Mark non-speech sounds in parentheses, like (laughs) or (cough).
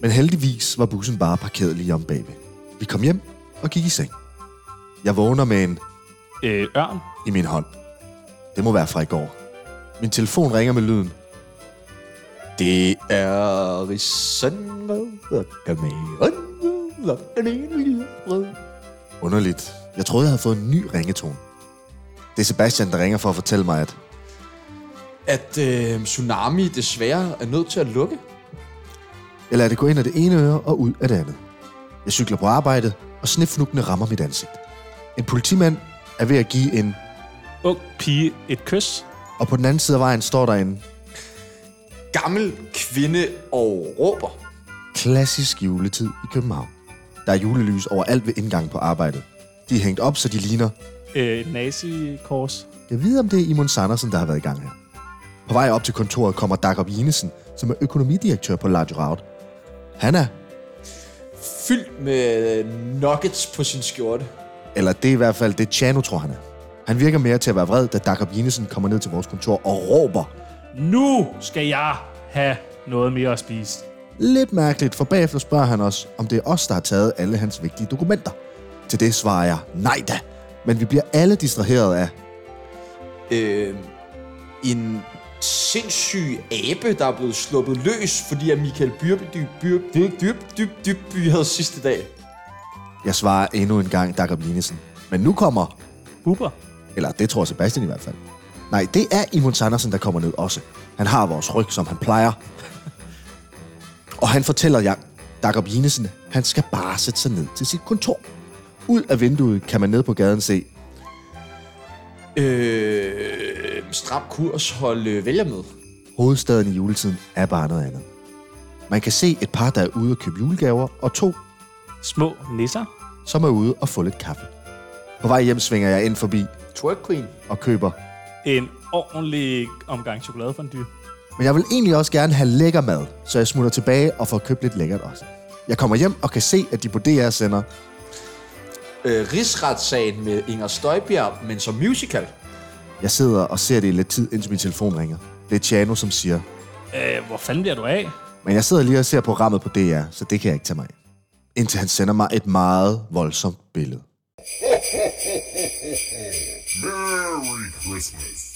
Men heldigvis var bussen bare parkeret lige om bagved. Vi kom hjem og gik i seng. Jeg vågner med en Øh, ørn. i min hånd. Det må være fra i går. Min telefon ringer med lyden. Det er kanelrød. Underligt. Jeg troede, jeg havde fået en ny ringetone. Det er Sebastian, der ringer for at fortælle mig, at At øh, Tsunami desværre er nødt til at lukke. Jeg lader det gå ind af det ene øre og ud af det andet. Jeg cykler på arbejde, og snifnukkene rammer mit ansigt. En politimand er ved at give en, Ung pige et kys. og på den anden side af vejen står der en Gammel kvinde og råber. klassisk juletid i København. Der er julelys overalt ved indgangen på arbejdet. De er hængt op, så de ligner Øh, nazi-kors. Jeg ved, om det er Imon Sandersen, der har været i gang her. På vej op til kontoret kommer Jakob Jinesen, som er økonomidirektør på Large Route. Han er, Fyldt med nuggets på sin skjorte. eller det er i hvert fald det, Chano tror, han er. Han virker mere til at være vred, da Jakob Jinesen kommer ned til vores kontor og råber. Nu skal jeg have noget mere at spise. Lidt mærkeligt, for bagefter spørger han os, om det er os, der har taget alle hans vigtige dokumenter. Til det svarer jeg, nej da. Men vi bliver alle distraheret af, Øh, en sindssyg abe, der er blevet sluppet løs, fordi at Michael Byrby, dyb, dyb, dyb, dyb, dyb, dybby havde sidste dag. jeg svarer endnu en gang Jakob Jinesen. Men nu kommer Bubber. Eller det tror Sebastian i hvert fald. Nej, det er Imon Sandersen, der kommer ned også. Han har vores ryg, som han plejer. (laughs) Og han fortæller jer, Jakob Jinesen, han skal bare sætte sig ned til sit kontor. Ud af vinduet kan man ned på gaden se, Øh, stram kurs, hold øh, vælger med. hovedstaden i juletiden er bare noget andet. Man kan se et par, der er ude og købe julegaver, og to, Små nisser. som er ude og få lidt kaffe. På vej hjem svinger jeg ind forbi Twerk Queen. og køber. En ordentlig omgang chokoladefondue. Men jeg vil egentlig også gerne have lækker mad, så jeg smutter tilbage og får købt lidt lækkert også. Jeg kommer hjem og kan se, at de på DR sender Øh, rigsretssagen med Inger Støjbjerg, men som musical. Jeg sidder og ser det i lidt tid, indtil min telefon ringer. Det er Tjano, som siger, Øh, hvor fanden bliver du af? men jeg sidder lige og ser programmet på DR, så det kan jeg ikke tage mig af. Indtil han sender mig et meget voldsomt billede. Merry Christmas.